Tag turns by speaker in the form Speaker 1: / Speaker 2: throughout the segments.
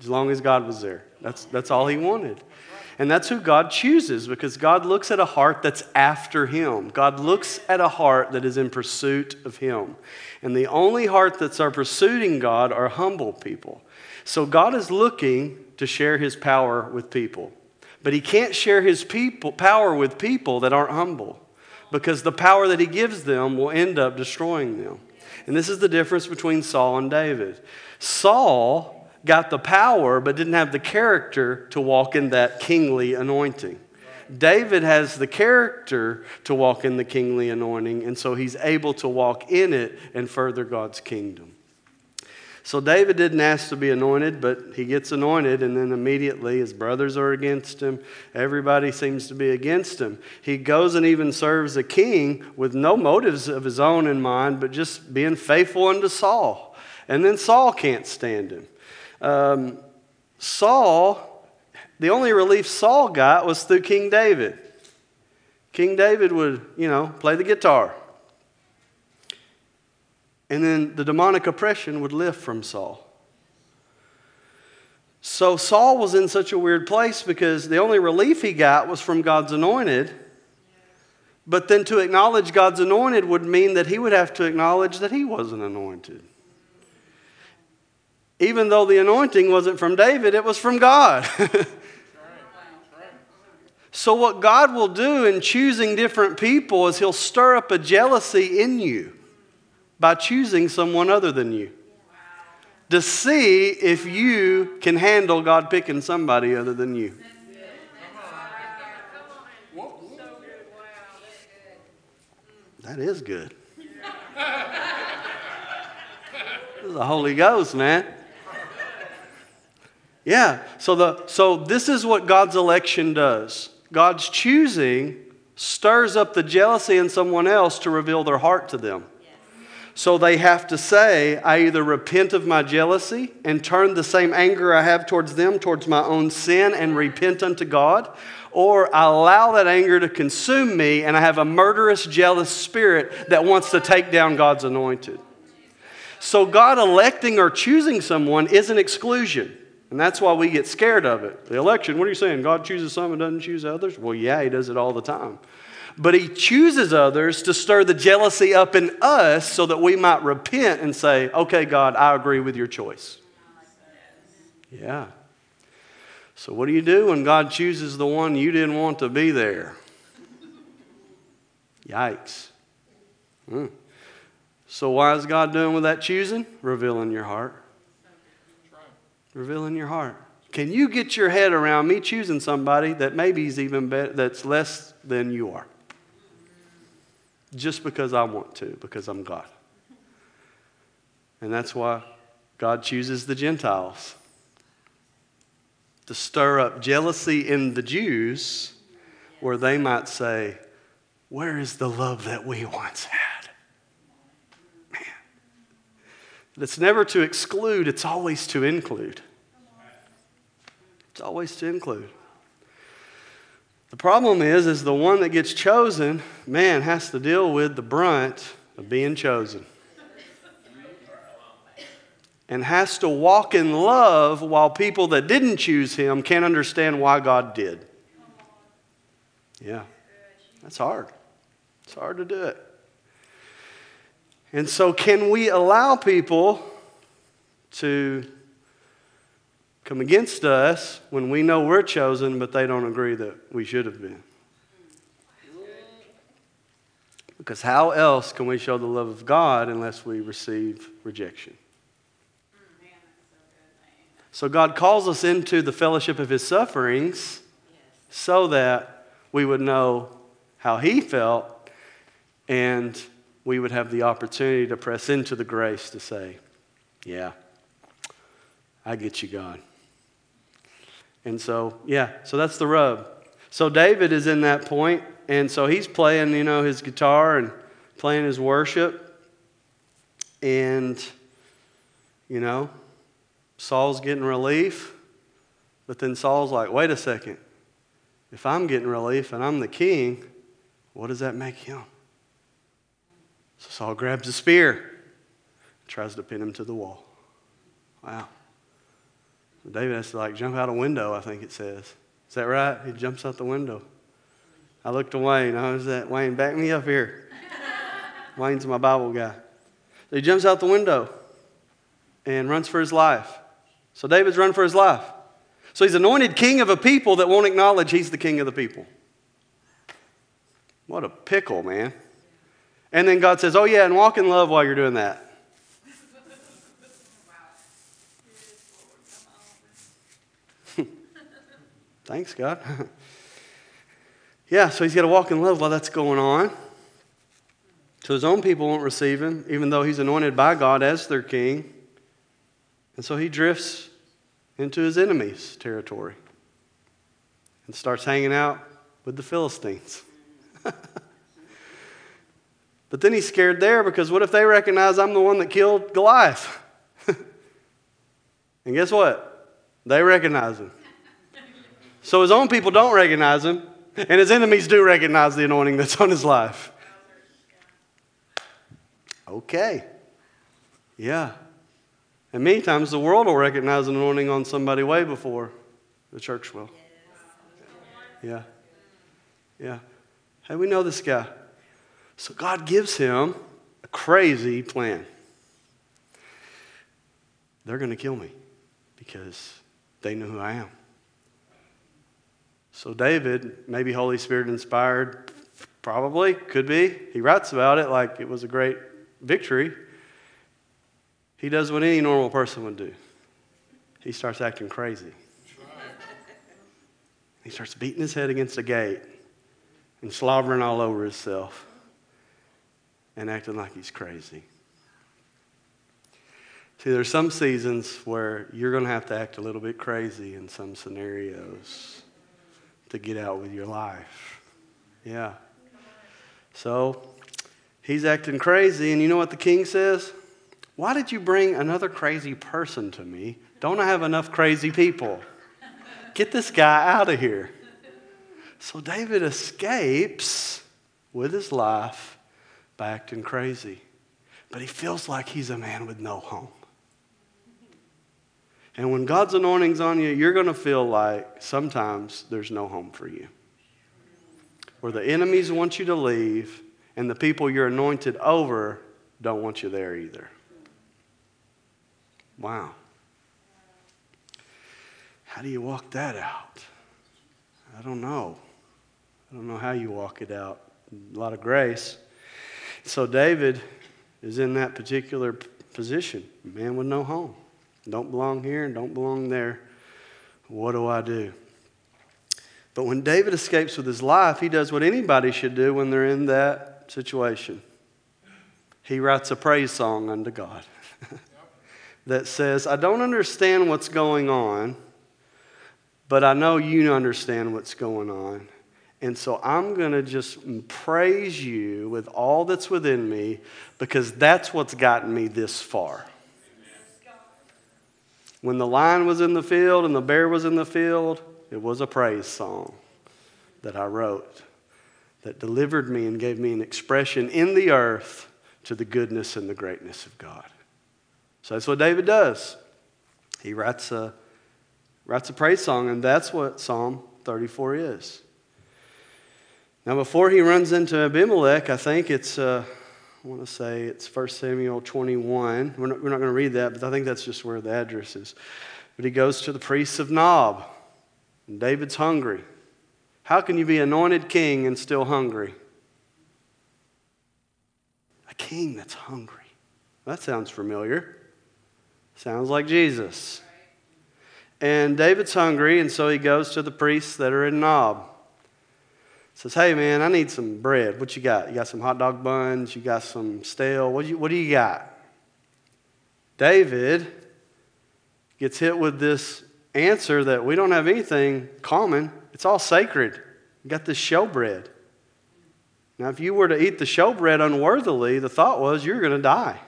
Speaker 1: as long as God was there. That's, that's all he wanted. And that's who God chooses because God looks at a heart that's after him. God looks at a heart that is in pursuit of him. And the only heart that's are pursuing God are humble people. So God is looking to share his power with people. But he can't share his people, power with people that aren't humble because the power that he gives them will end up destroying them. And this is the difference between Saul and David. Saul got the power but didn't have the character to walk in that kingly anointing. David has the character to walk in the kingly anointing, and so he's able to walk in it and further God's kingdom. So David didn't ask to be anointed, but he gets anointed, and then immediately his brothers are against him. Everybody seems to be against him. He goes and even serves a king with no motives of his own in mind, but just being faithful unto Saul. And then Saul can't stand him. Um, Saul, the only relief Saul got was through King David. King David would, you know, play the guitar and then the demonic oppression would lift from Saul. So Saul was in such a weird place because the only relief he got was from God's anointed. But then to acknowledge God's anointed would mean that he would have to acknowledge that he wasn't anointed. Even though the anointing wasn't from David, it was from God. so, what God will do in choosing different people is He'll stir up a jealousy in you by choosing someone other than you to see if you can handle God picking somebody other than you. That is good. This is the Holy Ghost, man. Yeah. So the so this is what God's election does. God's choosing stirs up the jealousy in someone else to reveal their heart to them. So they have to say, I either repent of my jealousy and turn the same anger I have towards them towards my own sin and repent unto God, or I allow that anger to consume me and I have a murderous, jealous spirit that wants to take down God's anointed. So God electing or choosing someone is an exclusion. And that's why we get scared of it. The election, what are you saying? God chooses some and doesn't choose others? Well, yeah, He does it all the time but he chooses others to stir the jealousy up in us so that we might repent and say, okay, God, I agree with your choice. Yeah. So, what do you do when God chooses the one you didn't want to be there? Yikes. Hmm. So, why is God doing with that choosing? Revealing your heart. Revealing your heart. Can you get your head around me choosing somebody that maybe is even better, that's less than you are? just because I want to, because I'm God. And that's why God chooses the Gentiles to stir up jealousy in the Jews where they might say, Where is the love that we once had? Man. It's never to exclude, it's always to include. It's always to include. The problem is, is the one that gets chosen, man, has to deal with the brunt of being chosen. And has to walk in love while people that didn't choose him can't understand why God did. Yeah, that's hard. It's hard to do it. And so, can we allow people to come against us when we know we're chosen, but they don't agree that we should have been. Because how else can we show the love of God unless we receive rejection? So God calls us into the fellowship of his sufferings so that we would know how he felt and we would have the opportunity to press into the grace to say, Yeah, I get you, God. And so, yeah, so that's the rub. So David is in that point, and so he's playing, you know, his guitar and playing his worship. And, you know, Saul's getting relief. But then Saul's like, wait a second. If I'm getting relief and I'm the king, what does that make him? So Saul grabs a spear, tries to pin him to the wall. Wow. David has to like jump out a window, I think it says. Is that right? He jumps out the window. I looked to Wayne. I was that Wayne, back me up here. Wayne's my Bible guy. So he jumps out the window and runs for his life. So David's run for his life. So he's anointed king of a people that won't acknowledge he's the king of the people. What a pickle, man. And then God says, Oh, yeah, and walk in love while you're doing that. Thanks, God. yeah, so he's got to walk in love while that's going on. So his own people won't receive him, even though he's anointed by God as their king. And so he drifts into his enemies' territory and starts hanging out with the Philistines. but then he's scared there because what if they recognize I'm the one that killed Goliath? and guess what? They recognize him. So his own people don't recognize him, and his enemies do recognize the anointing that's on his life. Okay. Yeah. And many times the world will recognize an anointing on somebody way before the church will. Yeah. Yeah. Hey, we know this guy. So God gives him a crazy plan. They're going to kill me because they know who I am. So, David, maybe Holy Spirit inspired, probably, could be. He writes about it like it was a great victory. He does what any normal person would do he starts acting crazy. He starts beating his head against a gate and slobbering all over himself and acting like he's crazy. See, there's some seasons where you're going to have to act a little bit crazy in some scenarios to get out with your life. Yeah. So he's acting crazy, and you know what the king says? Why did you bring another crazy person to me? Don't I have enough crazy people? Get this guy out of here. So David escapes with his life by acting crazy. But he feels like he's a man with no home. And when God's anointing's on you, you're going to feel like sometimes there's no home for you. Where the enemies want you to leave, and the people you're anointed over don't want you there either. Wow. How do you walk that out? I don't know. I don't know how you walk it out. A lot of grace. So David is in that particular position, man with no home. Don't belong here and don't belong there. What do I do? But when David escapes with his life, he does what anybody should do when they're in that situation. He writes a praise song unto God that says, I don't understand what's going on, but I know you understand what's going on. And so I'm going to just praise you with all that's within me because that's what's gotten me this far. When the lion was in the field and the bear was in the field, it was a praise song that I wrote that delivered me and gave me an expression in the earth to the goodness and the greatness of God. So that's what David does. He writes a, writes a praise song, and that's what Psalm 34 is. Now, before he runs into Abimelech, I think it's. Uh, I want to say it's 1 Samuel 21. We're not, we're not going to read that, but I think that's just where the address is. But he goes to the priests of Nob, and David's hungry. How can you be anointed king and still hungry? A king that's hungry. That sounds familiar. Sounds like Jesus. And David's hungry, and so he goes to the priests that are in Nob says, Hey, man, I need some bread. What you got? You got some hot dog buns? You got some stale? What do you, what do, you got? David gets hit with this answer that we don't have anything common, it's all sacred. You got this showbread. Now, if you were to eat the showbread unworthily, the thought was you're going to die.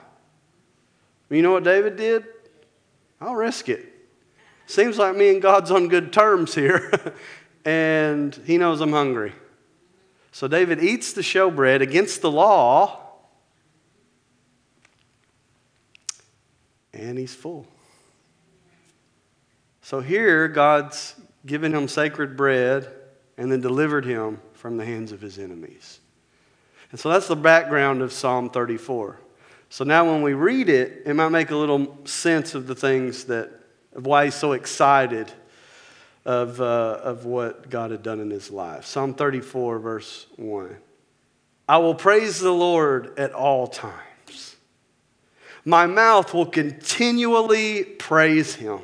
Speaker 1: You know what David did? I'll risk it. Seems like me and God's on good terms here, and he knows I'm hungry. So David eats the showbread against the law, and he's full. So here, God's given him sacred bread and then delivered him from the hands of his enemies. And so that's the background of Psalm 34. So now when we read it, it might make a little sense of the things that, of why he's so excited of, uh, of what God had done in his life. Psalm 34, verse 1. I will praise the Lord at all times. My mouth will continually praise him.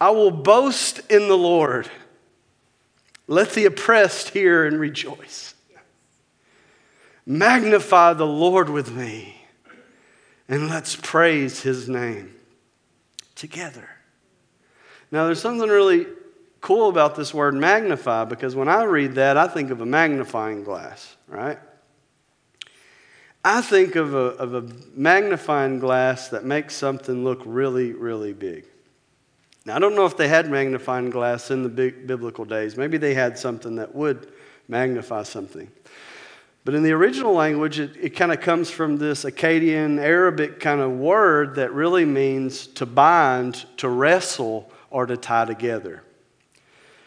Speaker 1: I will boast in the Lord. Let the oppressed hear and rejoice. Magnify the Lord with me, and let's praise his name together. Now, there's something really cool about this word magnify because when I read that, I think of a magnifying glass, right? I think of a, of a magnifying glass that makes something look really, really big. Now, I don't know if they had magnifying glass in the biblical days. Maybe they had something that would magnify something. But in the original language, it, it kind of comes from this Akkadian Arabic kind of word that really means to bind, to wrestle, or to tie together.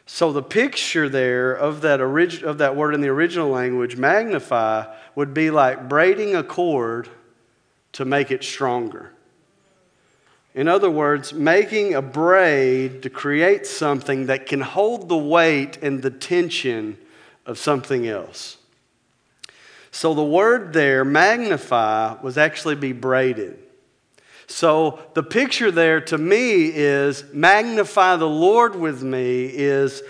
Speaker 1: So the picture there of that, orig- of that word in the original language, magnify, would be like braiding a cord to make it stronger. In other words, making a braid to create something that can hold the weight and the tension of something else. So the word there, magnify, was actually be braided. So the picture there to me is magnify the Lord with me, is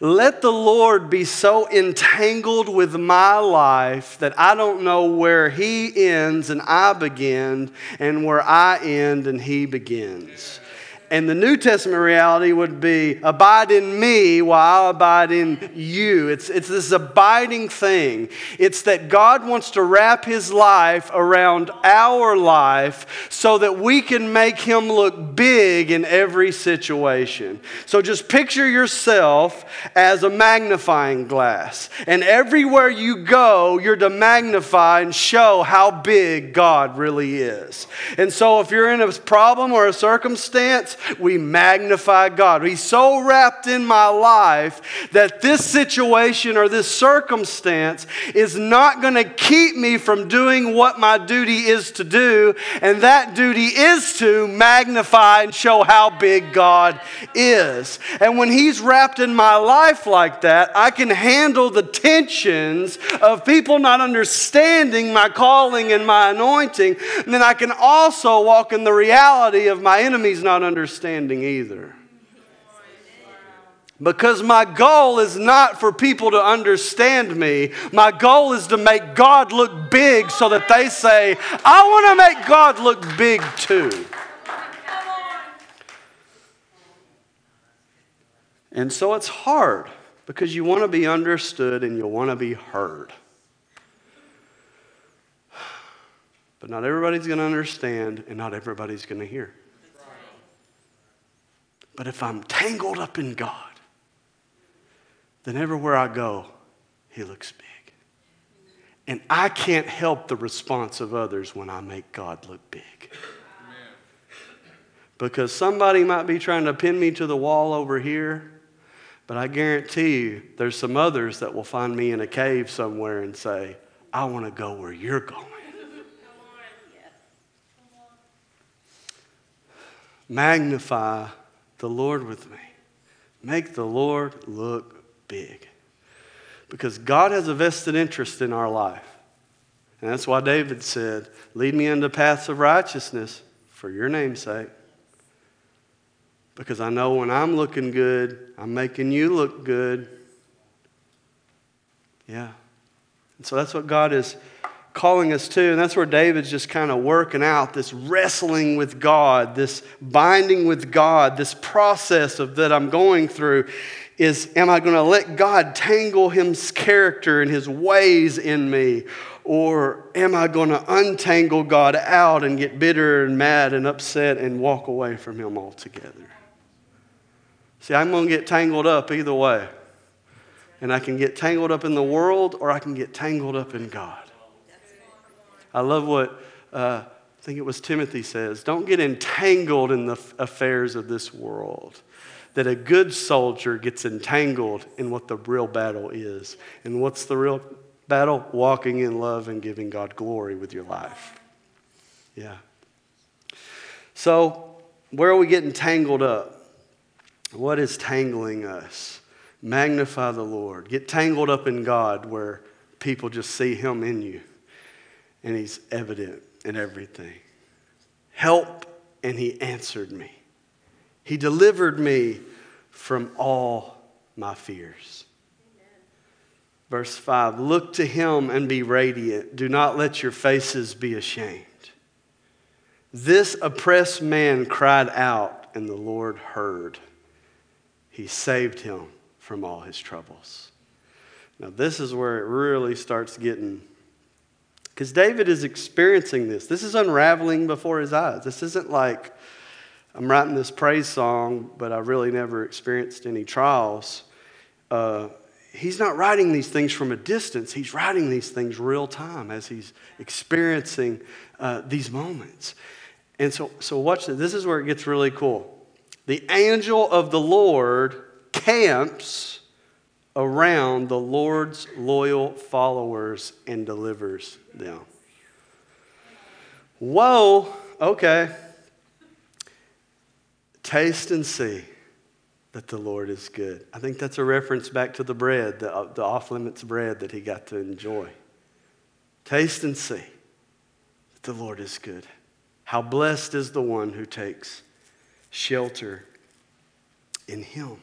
Speaker 1: let the Lord be so entangled with my life that I don't know where He ends and I begin, and where I end and He begins. And the New Testament reality would be abide in me while I abide in you. It's, it's this abiding thing. It's that God wants to wrap his life around our life so that we can make him look big in every situation. So just picture yourself as a magnifying glass. And everywhere you go, you're to magnify and show how big God really is. And so if you're in a problem or a circumstance, we magnify God. He's so wrapped in my life that this situation or this circumstance is not going to keep me from doing what my duty is to do, and that duty is to magnify and show how big God is. And when He's wrapped in my life like that, I can handle the tensions of people not understanding my calling and my anointing, and then I can also walk in the reality of my enemies not understanding understanding either. Because my goal is not for people to understand me. My goal is to make God look big so that they say, I want to make God look big too. And so it's hard because you want to be understood and you want to be heard. But not everybody's going to understand and not everybody's going to hear. But if I'm tangled up in God, then everywhere I go, He looks big. And I can't help the response of others when I make God look big. Because somebody might be trying to pin me to the wall over here, but I guarantee you there's some others that will find me in a cave somewhere and say, I want to go where you're going. Magnify the Lord with me. Make the Lord look big. Because God has a vested interest in our life. And that's why David said, Lead me into paths of righteousness for your name's sake. Because I know when I'm looking good, I'm making you look good. Yeah. And so that's what God is calling us to. And that's where David's just kind of working out this wrestling with God, this binding with God, this process of that I'm going through is am I going to let God tangle his character and his ways in me? Or am I going to untangle God out and get bitter and mad and upset and walk away from him altogether? See, I'm going to get tangled up either way. And I can get tangled up in the world or I can get tangled up in God. I love what uh, I think it was Timothy says, don't get entangled in the affairs of this world. That a good soldier gets entangled in what the real battle is. And what's the real battle? Walking in love and giving God glory with your life. Yeah. So, where are we getting tangled up? What is tangling us? Magnify the Lord. Get tangled up in God where people just see Him in you and He's evident in everything. Help, and He answered me. He delivered me from all my fears. Verse 5 Look to Him and be radiant. Do not let your faces be ashamed. This oppressed man cried out, and the Lord heard. He saved him from all his troubles. Now, this is where it really starts getting, because David is experiencing this. This is unraveling before his eyes. This isn't like I'm writing this praise song, but I really never experienced any trials. Uh, he's not writing these things from a distance. He's writing these things real time as he's experiencing uh, these moments. And so, so watch this. This is where it gets really cool. The angel of the Lord camps around the Lord's loyal followers and delivers them. Whoa, okay. Taste and see that the Lord is good. I think that's a reference back to the bread, the, uh, the off limits bread that he got to enjoy. Taste and see that the Lord is good. How blessed is the one who takes shelter in him.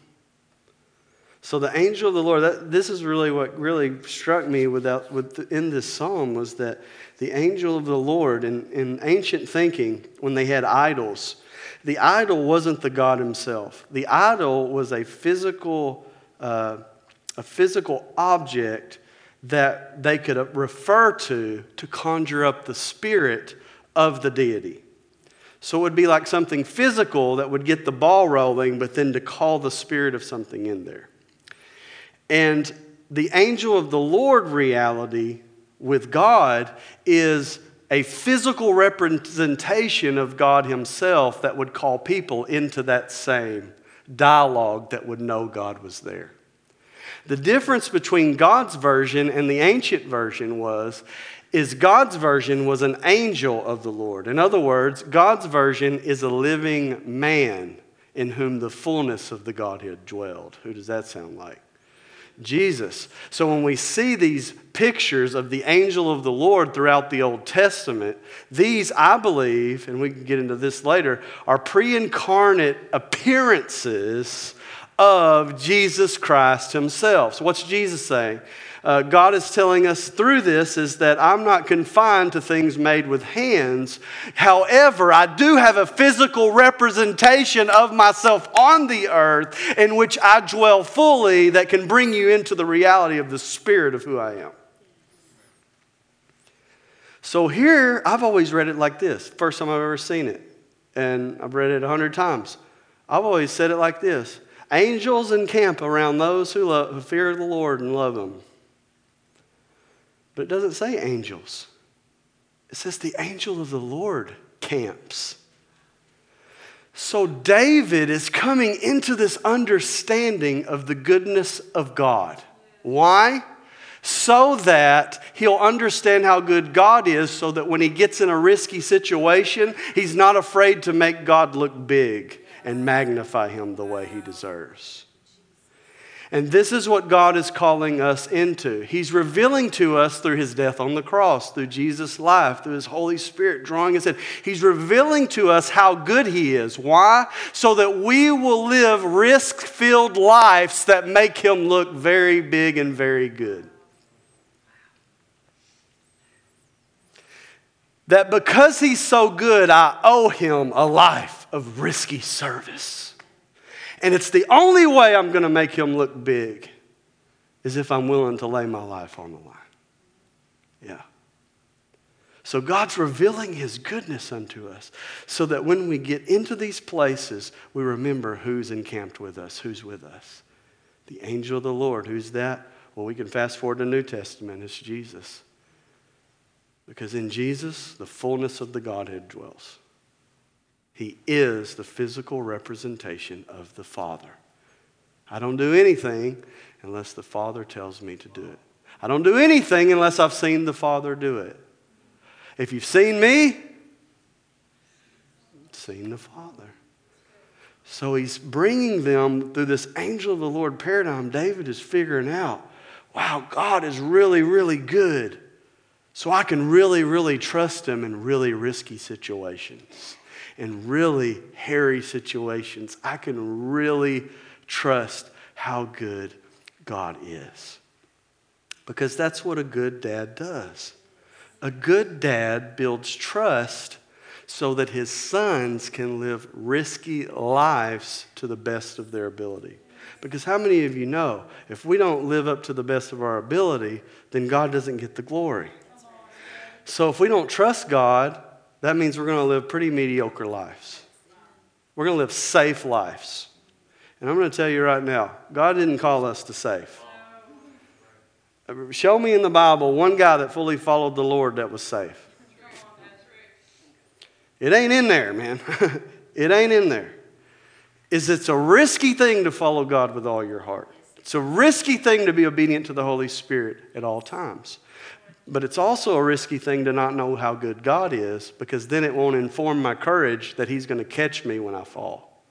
Speaker 1: So the angel of the Lord, that, this is really what really struck me without, with, in this psalm was that the angel of the Lord, in, in ancient thinking, when they had idols, the idol wasn't the God himself. The idol was a physical, uh, a physical object that they could refer to to conjure up the spirit of the deity. So it would be like something physical that would get the ball rolling, but then to call the spirit of something in there. And the angel of the Lord reality with God is a physical representation of God Himself that would call people into that same dialogue that would know God was there. The difference between God's version and the ancient version was is God's version was an angel of the Lord. In other words, God's version is a living man in whom the fullness of the Godhead dwelled. Who does that sound like? Jesus. So when we see these pictures of the angel of the Lord throughout the Old Testament, these, I believe, and we can get into this later, are pre incarnate appearances of Jesus Christ himself. So what's Jesus saying? Uh, God is telling us through this is that I'm not confined to things made with hands. However, I do have a physical representation of myself on the earth in which I dwell fully that can bring you into the reality of the spirit of who I am. So here, I've always read it like this. First time I've ever seen it. And I've read it a hundred times. I've always said it like this Angels encamp around those who, love, who fear the Lord and love Him. But it doesn't say angels, it says the angel of the Lord camps. So David is coming into this understanding of the goodness of God. Why? So that he'll understand how good God is, so that when he gets in a risky situation, he's not afraid to make God look big and magnify him the way he deserves. And this is what God is calling us into. He's revealing to us through his death on the cross, through Jesus' life, through his Holy Spirit drawing us in. He's revealing to us how good he is. Why? So that we will live risk filled lives that make him look very big and very good. That because he's so good, I owe him a life of risky service. And it's the only way I'm going to make him look big is if I'm willing to lay my life on the line. Yeah. So God's revealing his goodness unto us so that when we get into these places, we remember who's encamped with us, who's with us. The angel of the Lord, who's that? Well, we can fast forward to the New Testament, it's Jesus. Because in Jesus, the fullness of the Godhead dwells. He is the physical representation of the Father. I don't do anything unless the Father tells me to do it. I don't do anything unless I've seen the Father do it. If you've seen me, seen the Father. So he's bringing them through this angel of the Lord paradigm. David is figuring out, wow, God is really, really good. So I can really, really trust him in really risky situations, in really hairy situations. I can really trust how good God is. Because that's what a good dad does. A good dad builds trust so that his sons can live risky lives to the best of their ability. Because how many of you know if we don't live up to the best of our ability, then God doesn't get the glory? So if we don't trust God, that means we're going to live pretty mediocre lives. We're going to live safe lives. And I'm going to tell you right now God didn't call us to safe. Show me in the Bible one guy that fully followed the Lord that was safe. It ain't in there, man. it ain't in there. Is it's a risky thing to follow God with all your heart. It's a risky thing to be obedient to the Holy Spirit at all times. But it's also a risky thing to not know how good God is because then it won't inform my courage that He's going to catch me when I fall.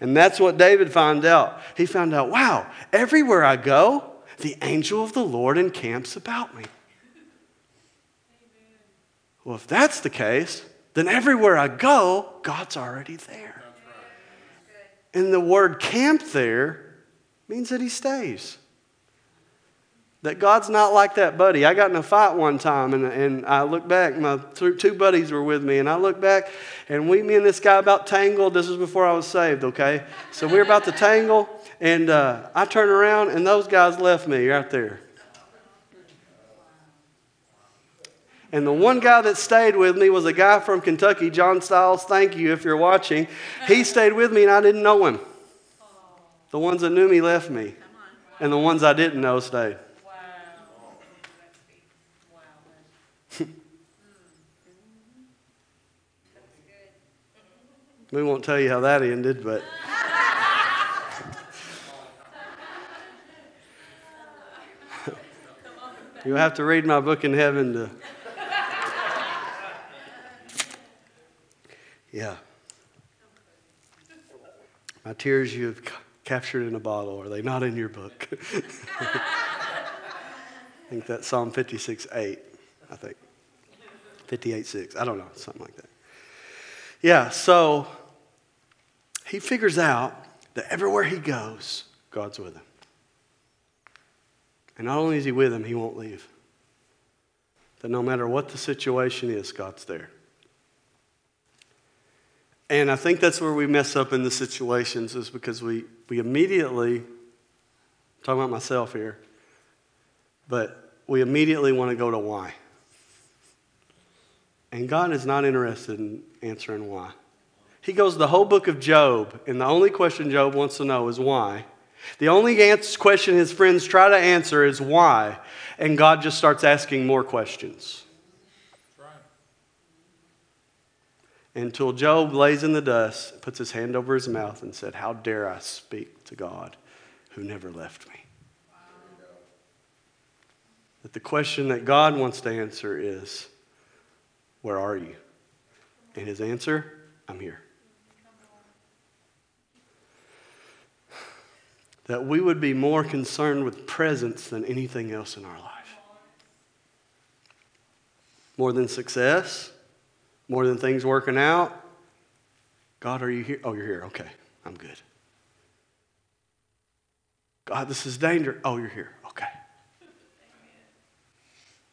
Speaker 1: And that's what David found out. He found out, wow, everywhere I go, the angel of the Lord encamps about me. Well, if that's the case, then everywhere I go, God's already there. And the word camp there means that He stays. That God's not like that buddy. I got in a fight one time, and, and I look back. My two buddies were with me, and I look back, and we, me and this guy about tangled. This was before I was saved, okay? So we were about to tangle, and uh, I turn around, and those guys left me right there. And the one guy that stayed with me was a guy from Kentucky, John Stiles. Thank you if you're watching. He stayed with me, and I didn't know him. The ones that knew me left me, and the ones I didn't know stayed. We won't tell you how that ended, but. You'll have to read my book in heaven to. Yeah. My tears you have captured in a bottle, are they not in your book? I think that's Psalm 56 8, I think. 58 6. I don't know, something like that. Yeah, so he figures out that everywhere he goes, God's with him. And not only is he with him, he won't leave. That no matter what the situation is, God's there. And I think that's where we mess up in the situations is because we, we immediately, I'm talking about myself here, but we immediately want to go to why. And God is not interested in answering why. He goes the whole book of Job, and the only question Job wants to know is why. The only question his friends try to answer is why, and God just starts asking more questions. Until Job lays in the dust, puts his hand over his mouth, and said, How dare I speak to God who never left me? That the question that God wants to answer is, Where are you? And his answer, I'm here. That we would be more concerned with presence than anything else in our life. More than success, more than things working out. God, are you here? Oh, you're here. Okay, I'm good. God, this is danger. Oh, you're here. Okay.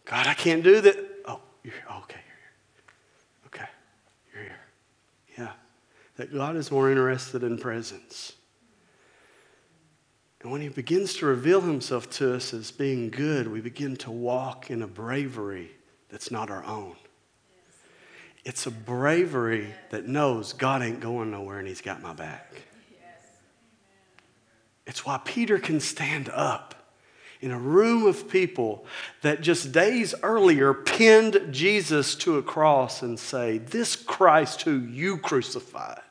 Speaker 1: God, I can't do that. Oh, you're here. Oh, okay, you're here. Okay, you're here. Yeah. That God is more interested in presence. And when he begins to reveal himself to us as being good, we begin to walk in a bravery that's not our own. It's a bravery that knows God ain't going nowhere and he's got my back. It's why Peter can stand up in a room of people that just days earlier pinned Jesus to a cross and say, This Christ who you crucified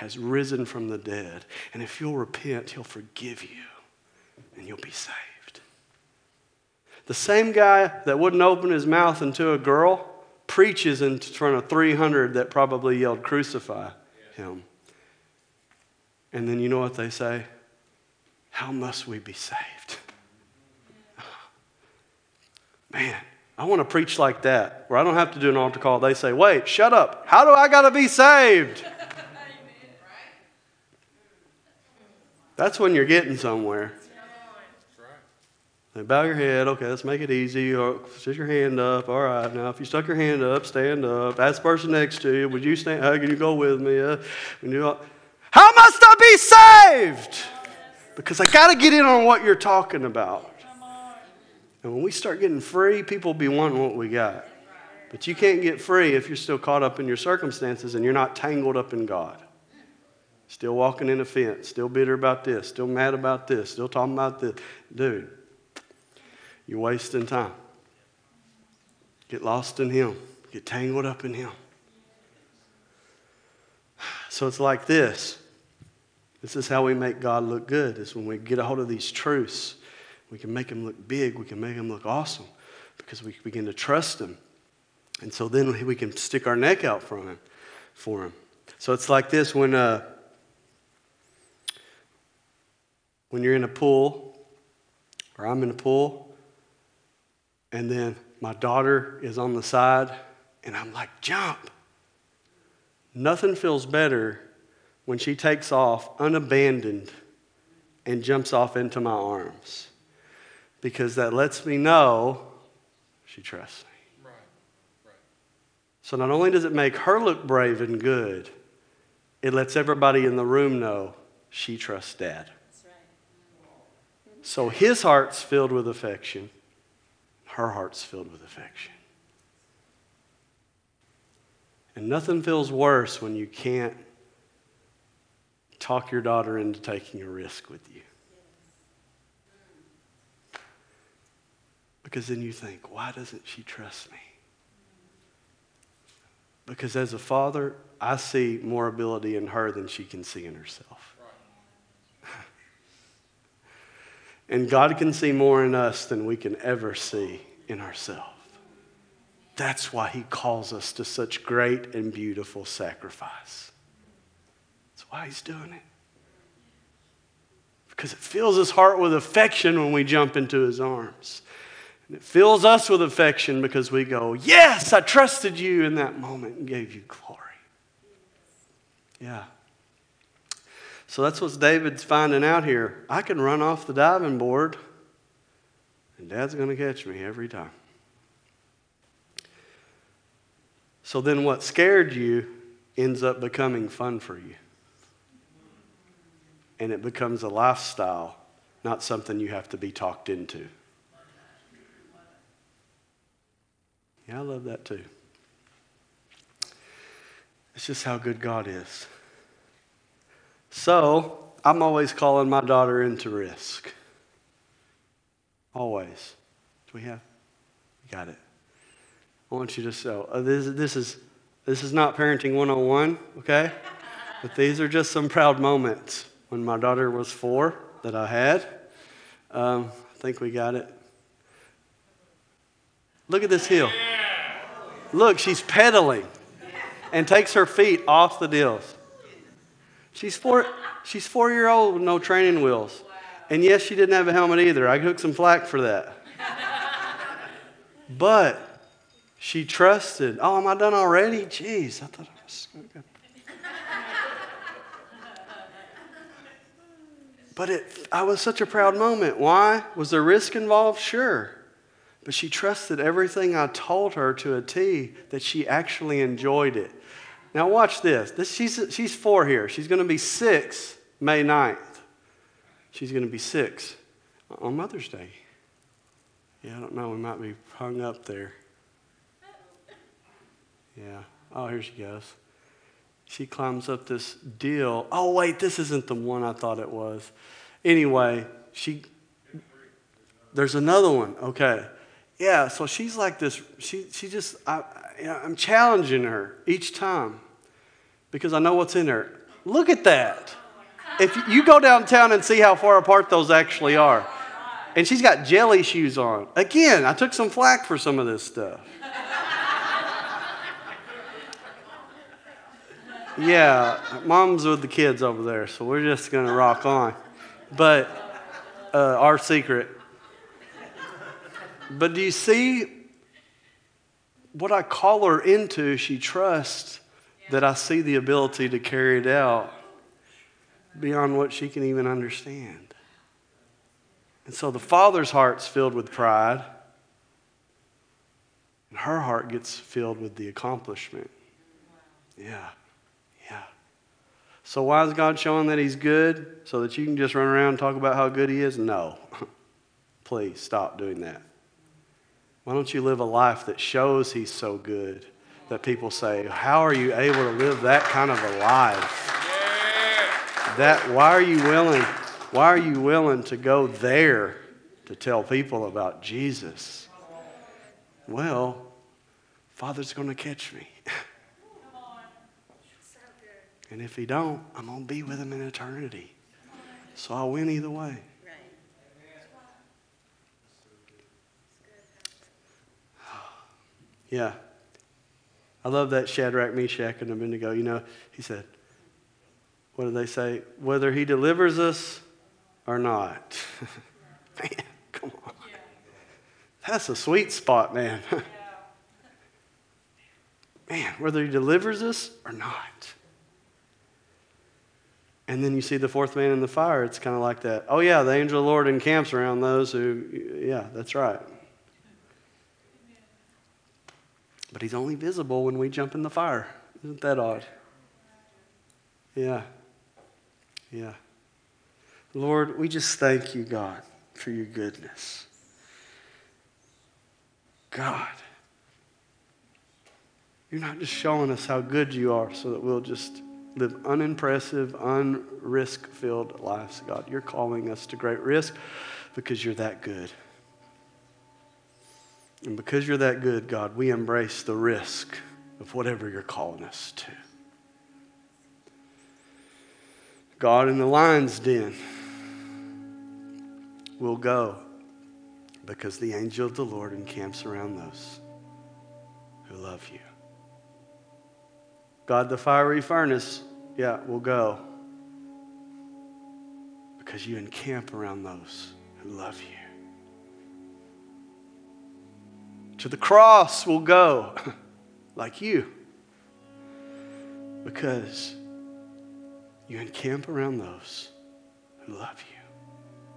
Speaker 1: has risen from the dead. And if you'll repent, he'll forgive you and you'll be saved. The same guy that wouldn't open his mouth unto a girl preaches in front of 300 that probably yelled, Crucify him. And then you know what they say? How must we be saved? Man, I want to preach like that, where I don't have to do an altar call. They say, Wait, shut up. How do I got to be saved? That's when you're getting somewhere. They bow your head. Okay, let's make it easy. Or stick your hand up. All right. Now, if you stuck your hand up, stand up. Ask the person next to you. Would you stand? How can you go with me? Uh, you how must I be saved? Because I got to get in on what you're talking about. And when we start getting free, people will be wanting what we got. But you can't get free if you're still caught up in your circumstances and you're not tangled up in God. Still walking in a fence, still bitter about this, still mad about this, still talking about this. Dude, you're wasting time. Get lost in Him, get tangled up in Him. So it's like this. This is how we make God look good, is when we get a hold of these truths. We can make Him look big, we can make Him look awesome because we begin to trust Him. And so then we can stick our neck out for Him. For him. So it's like this when, uh, when you're in a pool, or I'm in a pool, and then my daughter is on the side, and I'm like, jump. Nothing feels better when she takes off unabandoned and jumps off into my arms because that lets me know she trusts me. Right. Right. So not only does it make her look brave and good, it lets everybody in the room know she trusts dad. So his heart's filled with affection her heart's filled with affection. And nothing feels worse when you can't talk your daughter into taking a risk with you. Because then you think, why doesn't she trust me? Because as a father, I see more ability in her than she can see in herself. And God can see more in us than we can ever see in ourselves. That's why He calls us to such great and beautiful sacrifice. That's why He's doing it. Because it fills His heart with affection when we jump into His arms. And it fills us with affection because we go, Yes, I trusted you in that moment and gave you glory. Yeah. So that's what David's finding out here. I can run off the diving board, and Dad's going to catch me every time. So then, what scared you ends up becoming fun for you. And it becomes a lifestyle, not something you have to be talked into. Yeah, I love that too. It's just how good God is. So, I'm always calling my daughter into risk. Always. Do we have? Got it. I want you to so uh, this, this is this is not parenting 101, okay? But these are just some proud moments when my daughter was four that I had. Um, I think we got it. Look at this hill. Look, she's pedaling and takes her feet off the deals. She's four, she's four year old with no training wheels. And yes, she didn't have a helmet either. I took some flack for that. But she trusted. Oh, am I done already? Jeez, I thought I was good. But it, I was such a proud moment. Why? Was there risk involved? Sure. But she trusted everything I told her to a T that she actually enjoyed it. Now, watch this. this she's, she's four here. She's going to be six May 9th. She's going to be six on Mother's Day. Yeah, I don't know. We might be hung up there. Yeah. Oh, here she goes. She climbs up this deal. Oh, wait, this isn't the one I thought it was. Anyway, she. there's another one. Okay. Yeah, so she's like this. She, she just, I, I'm challenging her each time because I know what's in her. Look at that. If you go downtown and see how far apart those actually are. And she's got jelly shoes on. Again, I took some flack for some of this stuff. yeah, mom's with the kids over there, so we're just going to rock on. But uh, our secret. But do you see what I call her into? She trusts that I see the ability to carry it out beyond what she can even understand. And so the father's heart's filled with pride, and her heart gets filled with the accomplishment. Yeah, yeah. So why is God showing that He's good? So that you can just run around and talk about how good He is? No. Please stop doing that. Why don't you live a life that shows He's so good that people say, How are you able to live that kind of a life? That why are you willing? Why are you willing to go there to tell people about Jesus? Well, Father's going to catch me. and if he don't, I'm going to be with him in eternity. So I'll win either way. Yeah. I love that Shadrach, Meshach, and Abednego. You know, he said, what do they say? Whether he delivers us or not. man, come on. That's a sweet spot, man. man, whether he delivers us or not. And then you see the fourth man in the fire. It's kind of like that. Oh, yeah, the angel of the Lord encamps around those who, yeah, that's right. But he's only visible when we jump in the fire. Isn't that odd? Yeah. Yeah. Lord, we just thank you, God, for your goodness. God, you're not just showing us how good you are so that we'll just live unimpressive, unrisk filled lives, God. You're calling us to great risk because you're that good. And because you're that good, God, we embrace the risk of whatever you're calling us to. God in the lion's den will go because the angel of the Lord encamps around those who love you. God, the fiery furnace, yeah, will go because you encamp around those who love you. To the cross will go like you because you encamp around those who love you.